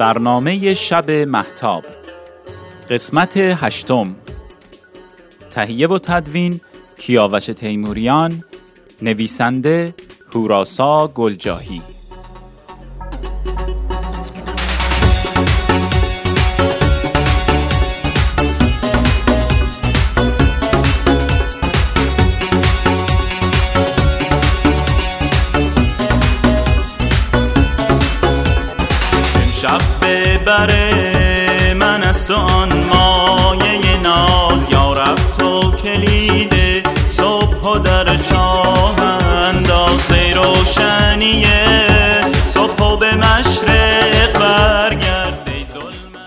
برنامه شب محتاب. قسمت هشتم. تهیه و تدوین کیاوش تیموریان نویسنده هوراسا گلجاهی. آن مایه ناز یارب تو کلید صبح و در چاه انداز. روشنیه صبح و به مشرق برگرد.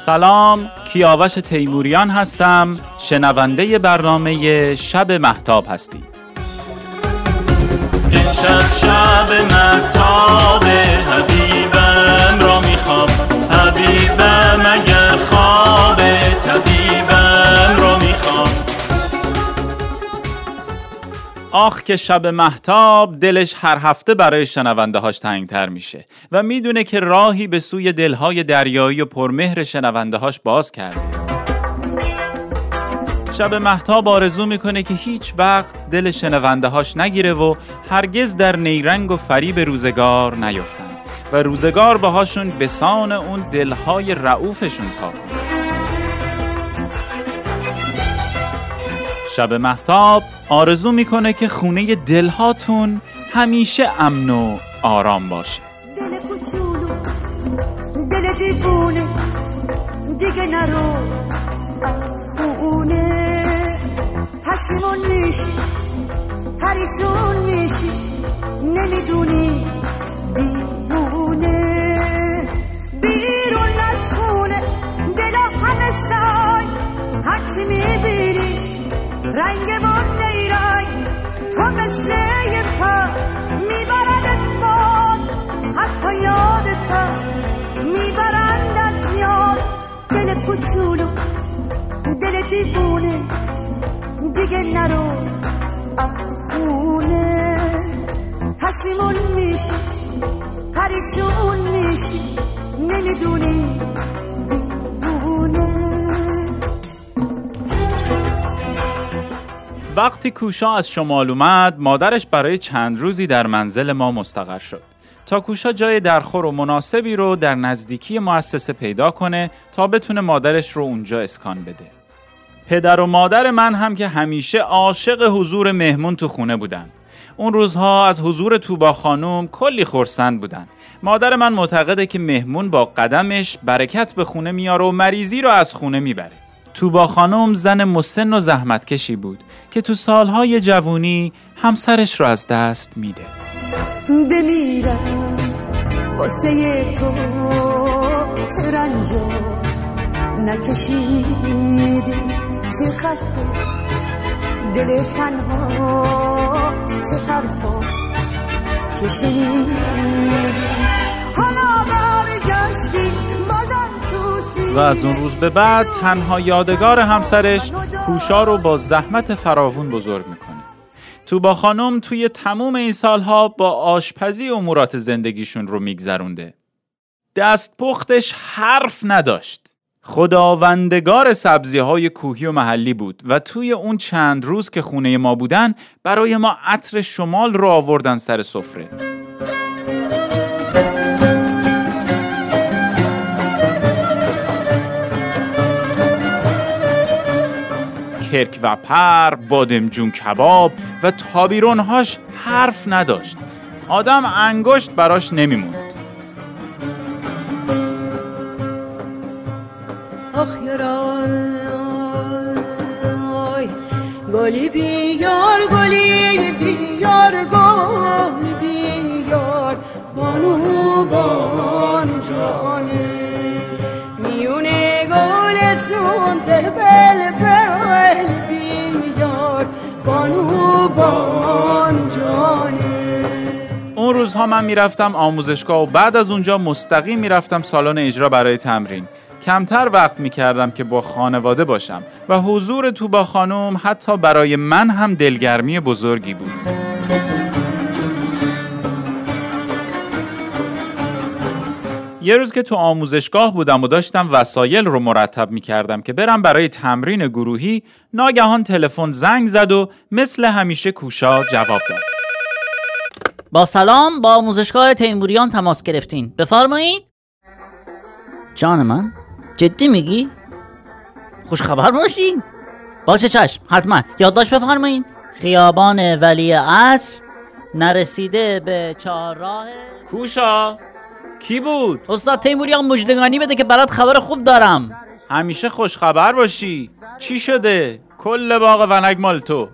سلام کیاوش تیموریان هستم. شنونده برنامه شب محتاب هستی امشب شب محتاب آخ که شب محتاب دلش هر هفته برای شنونده هاش تنگتر میشه و می‌دونه که راهی به سوی دلهای دریایی و پرمهر شنونده هاش باز کرده. شب محتاب آرزو می‌کنه که هیچ وقت دل شنونده هاش نگیره و هرگز در نیرنگ و فریب روزگار نیفتن و روزگار باهاشون بسان اون دلهای رعوفشون تا کنه شب محتاب آرزو می‌کنه که خونه دلهاتون همیشه امن و آرام باشه. دل کوچولو دل دیوونه دیگه نرو از خونه. پشیمون میشی پریشون میشی نمی‌دونی دیوونه. رنگمون نیرنگ تو مثل یه پا میبردت باد حتی یادت می‌برند از یاد. دل کوچولو دل دیوونه دیگه نرو از خونه. پشیمون میشی پریشون میشی نمی‌دونی وقتی کوشا از شمال اومد مادرش برای چند روزی در منزل ما مستقر شد. تا کوشا جای درخور و مناسبی رو در نزدیکی مؤسسه پیدا کنه تا بتونه مادرش رو اونجا اسکان بده. پدر و مادر من هم که همیشه عاشق حضور مهمون تو خونه بودن. اون روزها از حضور توبا خانوم کلی خورسند بودن. مادر من معتقده که مهمون با قدمش برکت به خونه میاره و مریضی رو از خونه می‌بره. توبا خانم زن مسن و زحمتکشی بود که تو سالهای جوونی همسرش رو از دست میده. بمیرم واسه تو چه رنجا نکشیدی چه خسته دل تنها چه که شنیدی و از اون روز به بعد تنها یادگار همسرش کوشا رو با زحمت فراوون بزرگ می‌کنه. توبا خانم توی تموم این سالها با آشپزی امورات زندگیشون رو میگذرونده. دست پختش حرف نداشت. خداوندگار سبزی های کوهی و محلی بود و توی اون چند روز که خونه ما بودن برای ما عطر شمال رو آوردن سر سفره. کرک و پر، بادمجون کباب و تابیرونهاش حرف نداشت. آدم انگشت براش نمیموند. آخ گلی بیار گلی بیار گل بیار. بانو بانو جانه بانو جانه اون روزها من می‌رفتم آموزشگاه و بعد از اونجا مستقیم می‌رفتم سالن اجرا برای تمرین. کمتر وقت می‌کردم که با خانواده باشم و حضور تو با خانم حتی برای من هم دلگرمی بزرگی بود. یه روز که تو آموزشگاه بودم و داشتم وسایل رو مرتب می کردم که برم برای تمرین گروهی ناگهان تلفن زنگ زد و مثل همیشه کوشا جواب داد. با سلام با آموزشگاه تیموریان تماس گرفتین. بفرمایید. جان من جدی میگی؟ خوش خبر باشین. باشه چشم؟ حتما. یادداشت بفرمایید خیابان ولی عصر نرسیده به چهارراه کوشا. کی بود؟ استاد تیموریان مجدگانی بده که برات خبر خوب دارم. همیشه خوش خبر باشی. چی شده؟ کل باغ ونک مال تو.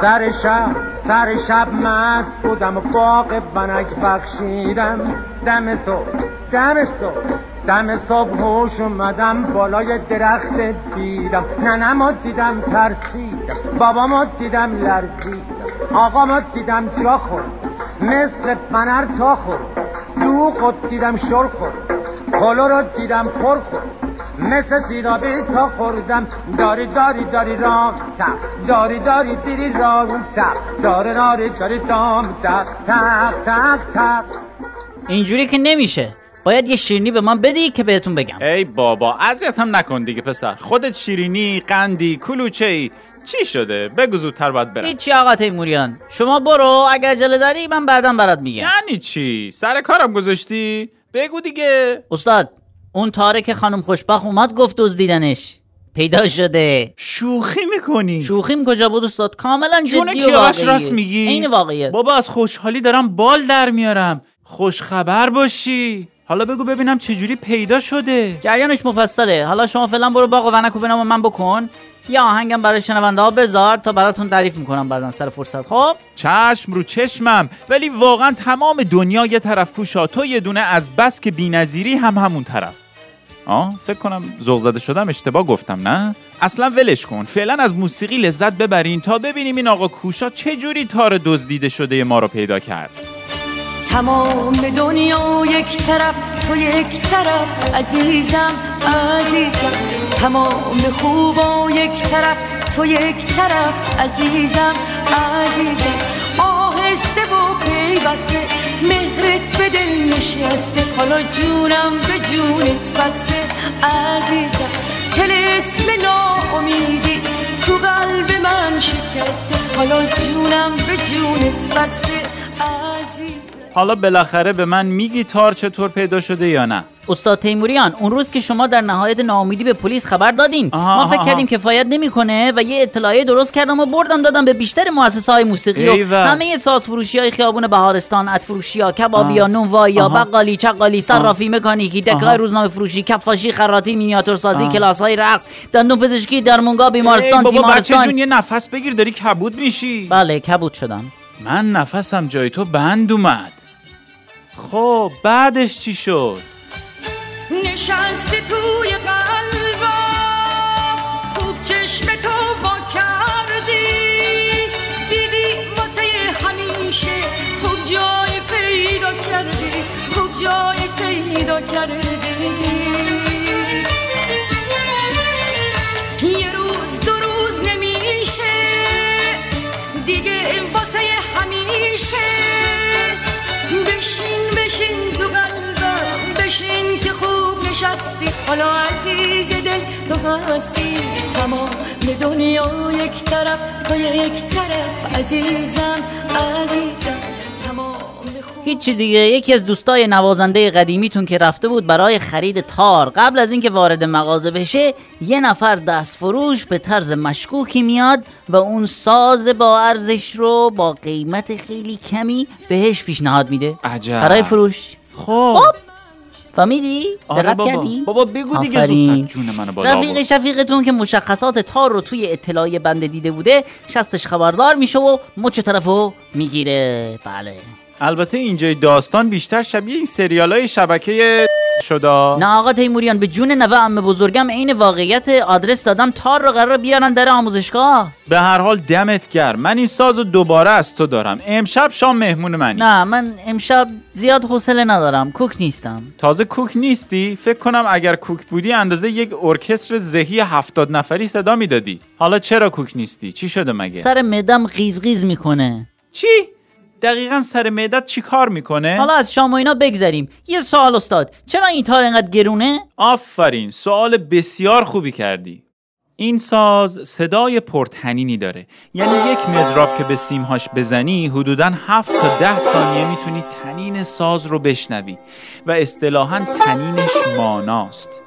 سر شب سر شب مست بودم و باغ بنک بخشیدم. دم صبح دم صبح دم صبح هوش اومدم بالای درخت دیدم. ننمو دیدم ترسیدم. بابامو دیدم لرزیدم. آقامو دیدم جا خورد مثل فنر تا خورد دوغ دیدم شل خورد پلو رو دیدم پر خورد مثل سیرابی تا خوردم. داری داری داری رام تق داری داری دیری رام تق داری داری داری دام تق تق تق تق اینجوری که نمیشه. باید یه شیرینی به من بدی که بهتون بگم. ای بابا اذیتم نکن دیگه پسر. خودت شیرینی قندی کلوچه ای چی شده؟ بگو زودتر باید برم. هیچی آقا تیموریان. شما برو اگر عجله داری من بعدا برات میگم. یعنی چی؟ سر کارم گذاشتی؟ بگو دیگه. استاد اون تارک خانم خوشبخت اومد گفت دزدیدنش. پیدا شده. شوخی می‌کنی. شوخیم کجا بود استاد؟ کاملا جدی و واقعیه. راست میگی؟ عین واقعیه. بابا از خوشحالی دارم بال در میارم. خوش خبر باشی. حالا بگو ببینم چجوری پیدا شده. جریانش مفصله. حالا شما فعلا برو باغ و ونکو بنام من بکن. یا آهنگم برای شنونده ها بذار تا براتون تعریف می‌کنم بعدا سر فرصت. خب؟ چشم رو چشمم. ولی واقعا تمام دنیا یه طرف کوشا تو یه دونه از بس که بینظیری هم همون طرف. آه فکر کنم ذوق زده شدم اشتباه گفتم نه؟ اصلا ولش کن. فعلا از موسیقی لذت ببرین تا ببینیم این آقا کوشا چه جوری تار دزدیده شده ما رو پیدا کرد. تمام دنیا یک طرف تو یک طرف عزیزم عزیزم. تمام خوبا یک طرف تو یک طرف عزیزم عزیزم. آهسته و پیوسته مهرت به دل نشسته. حالا جونم به جونت بسته عزیزم. تلسم ناامیدی تو قلب من شکسته. حالا جونم به جونت بسته. حالا بالاخره به من میگی تار چطور پیدا شده یا نه؟ استاد تیموریان اون روز که شما در نهایت ناامیدی به پلیس خبر دادین. آها، ما آها، فکر کردیم کفایت نمی‌کنه و یه اطلاعیه درست کردم و بردم دادم به بیشتر مؤسسه های موسیقی و ایول. همه ساز فروشی های خیابون بهارستان ات فروشی ها کبابی ها نونوایی ها آها. بقالی چقالی صرافی مکانیکی دکای آها. روزنامه فروشی کفاشی خراطی مینیاتور سازی کلاس های رقص دندون پزشکی درمونگاه بیمارستان تیمارستان. جون یه نفس بگیر داری کبود میشی. بله کبود شدم. من نفسم جای تو بند اومد. خب بعدش چی شد؟ نشستی توی قلبم نشستی حالا عزیز دل تو هستی؟ تمام دنیا یک طرف تو یک طرف. عزیزم عزیزم هیچی دیگه. یکی از دوستای نوازنده قدیمیتون که رفته بود برای خرید تار. قبل از اینکه وارد مغازه بشه یه نفر دست فروش به طرز مشکوکی میاد و اون ساز با ارزش رو با قیمت خیلی کمی بهش پیشنهاد میده. عجب. برای فروش. خب. فهمیدی؟ آره دقت بابا. کردی؟ بابا بگو دیگه. زودتر جون منو بالا رفیق. شفیقتون که مشخصات تار رو توی اطلاعیه بنده دیده بوده شستش خبردار میشه و مچ طرفو می‌گیره بله البته اینجای داستان بیشتر شبیه این سریال های شبکه شدا نه آقا تیموریان به جون نوه عمه بزرگم عین واقعیت آدرس دادم تار رو قرار بیارن در آموزشگاه. به هر حال دمت گرم. من این ساز رو دوباره از تو دارم. امشب شام مهمون منی. نه من امشب زیاد حوصله ندارم. کوک نیستم. تازه کوک نیستی؟ فکر کنم اگر کوک بودی اندازه یک ارکستر زهی هفتاد نفری صدا می‌دادی. حالا چرا کوک نیستی؟ چی شده مگه؟ سر مدم قیز قیز می‌کنه. چی؟ دقیقا سر معدت چی کار می‌کنه؟ حالا از شام و اینا بگذریم. یه سوال استاد چرا این تار اینقدر گرونه؟ آفرین سوال بسیار خوبی کردی. این ساز صدای پرتنینی داره. یعنی یک مزراب که به سیمهاش بزنی حدودا 7 تا 10 ثانیه می‌تونی تنین ساز رو بشنوی و اصطلاحا تنینش ماناست.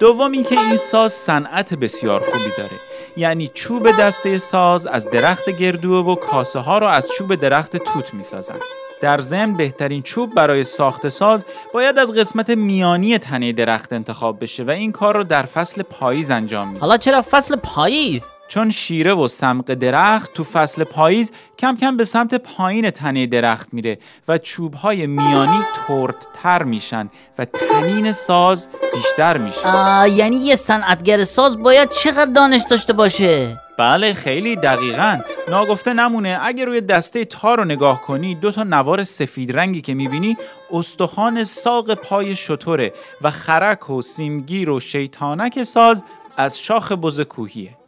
دوم اینکه این ساز صنعت بسیار خوبی داره. یعنی چوب دسته ساز از درخت گردو و کاسه ها رو از چوب درخت توت می‌سازن. در ضمن بهترین چوب برای ساخت ساز باید از قسمت میانی تنه درخت انتخاب بشه و این کار رو در فصل پاییز انجام میده حالا چرا فصل پاییز؟ چون شیره و سمق درخت تو فصل پاییز کم کم به سمت پایین تنه درخت میره و چوبهای میانی ترتتر میشن و تنین ساز بیشتر میشه. یعنی یه صنعتگر ساز باید چقدر دانش داشته باشه؟ بله خیلی دقیقا. ناگفته نمونه. اگه روی دسته تار رو نگاه کنی دو تا نوار سفید رنگی که می‌بینی استخوان ساق پای شطوره و خرک و سیمگیر و شیطانک ساز از شاخ بز کوهیه.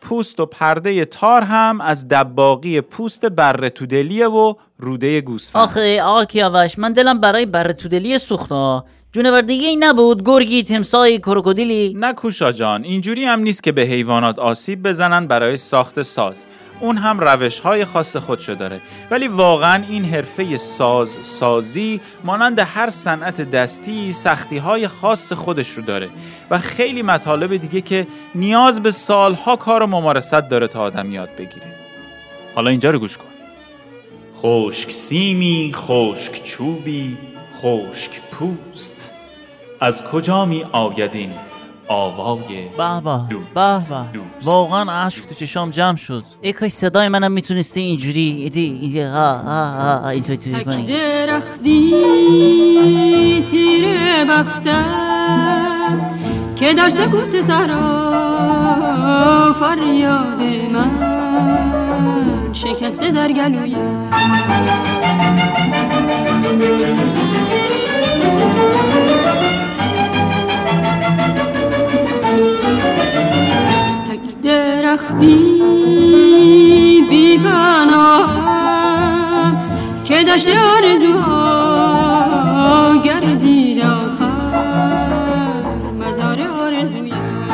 پوست و پرده تار هم از دباقی پوست بره تودلیه و روده گوسفند. آخه آقا کیاوش من دلم برای بره تودلی سوخت ها جونور دیگه ای نبود گرگی تمسای کروکودیلی. نه کوشا جان اینجوری هم نیست که به حیوانات آسیب بزنن برای ساخت ساز. اون هم روش های خاص خودشو داره. ولی واقعا این حرفه ساز سازی مانند هر صنعت دستی سختی های خاص خودش رو داره و خیلی مطالب دیگه که نیاز به سالها کار و ممارست داره تا آدم یاد بگیره. حالا اینجا رو گوش کن. خشک سیمی خشک چوبی خشک پوست. از کجا می آید این آوای به دوست. واقعا عشق تو چشام جمع شد. ای کاش صدای منم می‌تونستی اینجوری ایدی ایدی آه اینطوری کنی. درختی تیره بختم که در سکوت سرا فریاد من شکسته در گلویم. درختی بی که دشت آرزوها گردید آخر مزار آرزویم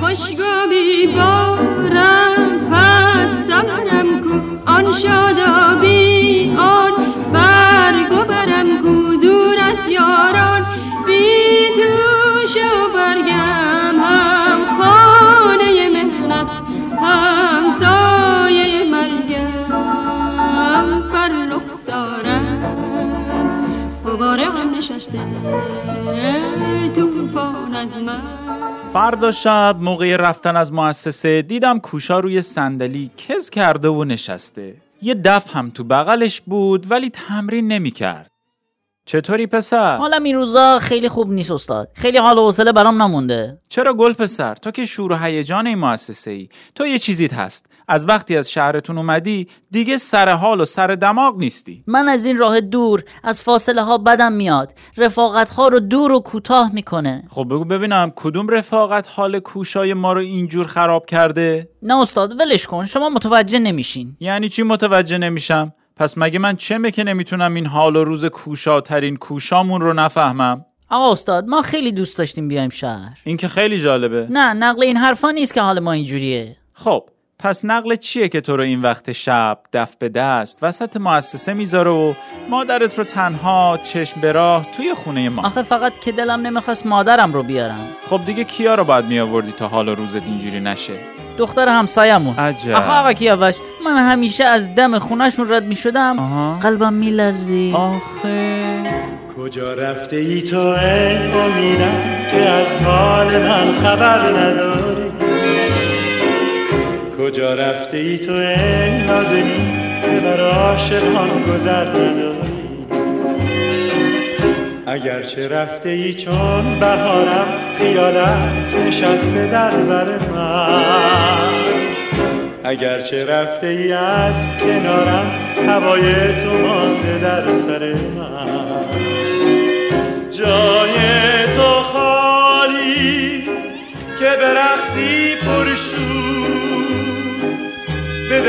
خوشگو بی بارم پس سمرم کو آن شادابی فردا شب موقع رفتن از مؤسسه دیدم کوشا روی صندلی کز کرده و نشسته یه دف هم تو بغلش بود ولی تمرین نمی‌کرد. چطوری پسر؟ حالا این روزا خیلی خوب نیست استاد خیلی حال و حوصله برام نمونده چرا گل پسر؟ تو که شور و هیجان این مؤسسه ای تو یه چیزیت هست از وقتی از شهرتون اومدی دیگه سر حال و سر دماغ نیستی. من از این راه دور از فاصله ها بدم میاد. رفاقت ها رو دور و کوتاه می‌کنه. خب بگو ببینم کدوم رفاقت حال کوشای ما رو اینجور خراب کرده؟ نه استاد ولش کن. شما متوجه نمیشین. یعنی چی متوجه نمیشم؟ پس مگه من چمه که نمی‌تونم این حال و روز کوشاترین کوشامون رو نفهمم؟ آقا استاد ما خیلی دوست داشتیم بیایم شهر. این که خیلی جالبه. نه نقل این حرفا نیست که حال ما اینجوریه. خب پس نقل چیه که تو رو این وقت شب دف به دست؟ وسط مؤسسه می‌ذاره و مادرت رو تنها چشم به راه توی خونه ما. آخه فقط که دلم نمی‌خواست مادرم رو بیارم. خب دیگه کیا رو باید میآوردی تا حال و روزت اینجوری نشه؟ دختر همسایمون. عجب. آخه آقا کیاوش من همیشه از دم خونهشون رد می‌شدم. آها. قلبم میلرزی آخه. کجا رفته ای تو ای امیدم که از حال من خبر نداری کجا رفته ای تو ای نازنین که بر عاشقان گذر نداری اگرچه رفته ای چون بهارم خیالت نشسته در بر من. اگرچه رفته ای از کنارم هوای تو مانده در سر من.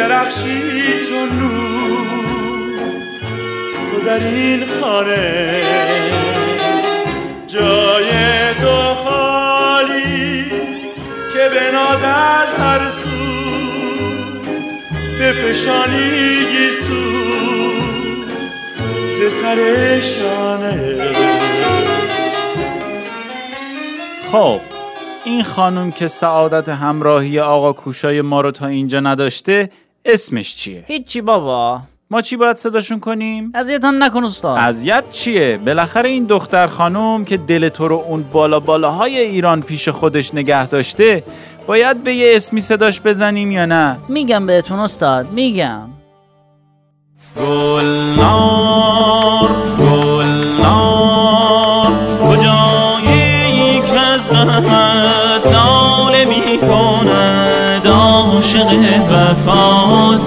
درخشی چون نور. تو در این خانه جای تو خالی که به ناز از هر سو به فشانی گیسو. ز سر شانه. خب این خانم که سعادت همراهی آقا کوشای ما رو تا اینجا نداشته اسمش چیه؟ هیچی بابا ما چی باید صداشون کنیم؟ اذیت هم نکن استاد اذیت چیه؟ بالاخره این دختر خانم که دل تو رو اون بالا بالاهای ایران پیش خودش نگه داشته باید به یه اسمی صداش بزنیم یا نه؟ میگم بهتون استاد میگم گلنار گلنار عاشق وفادار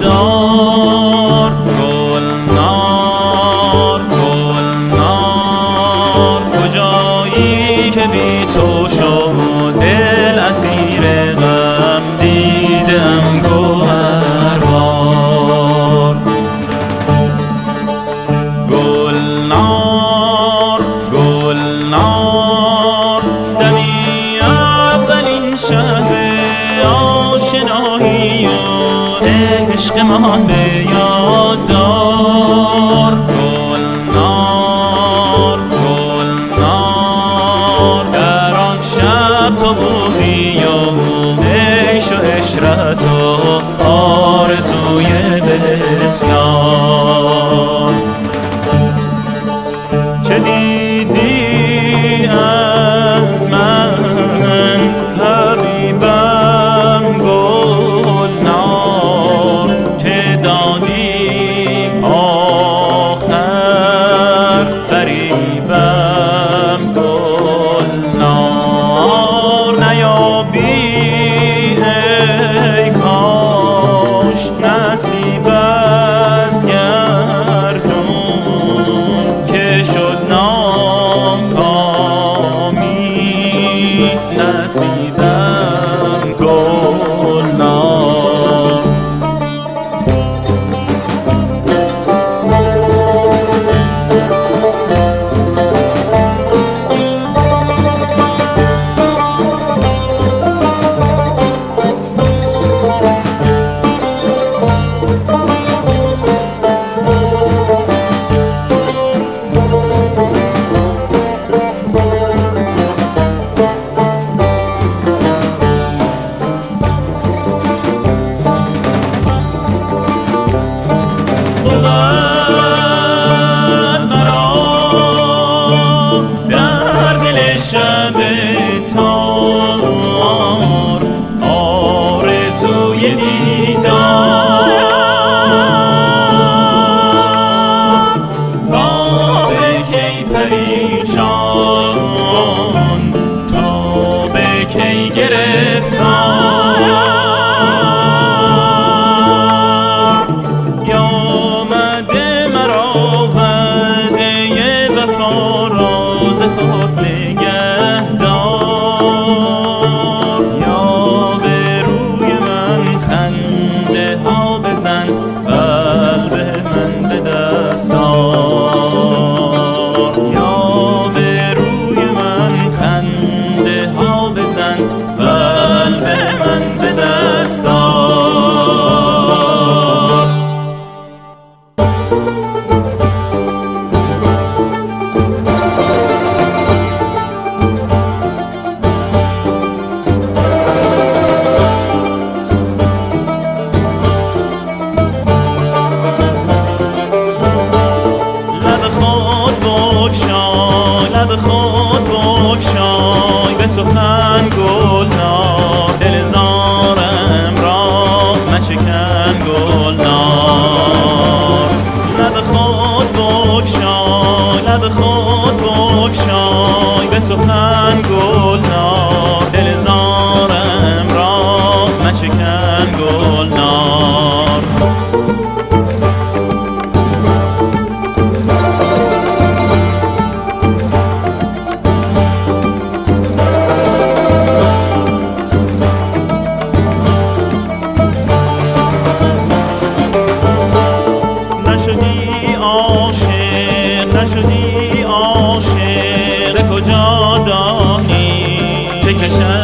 کشد هر شب دل من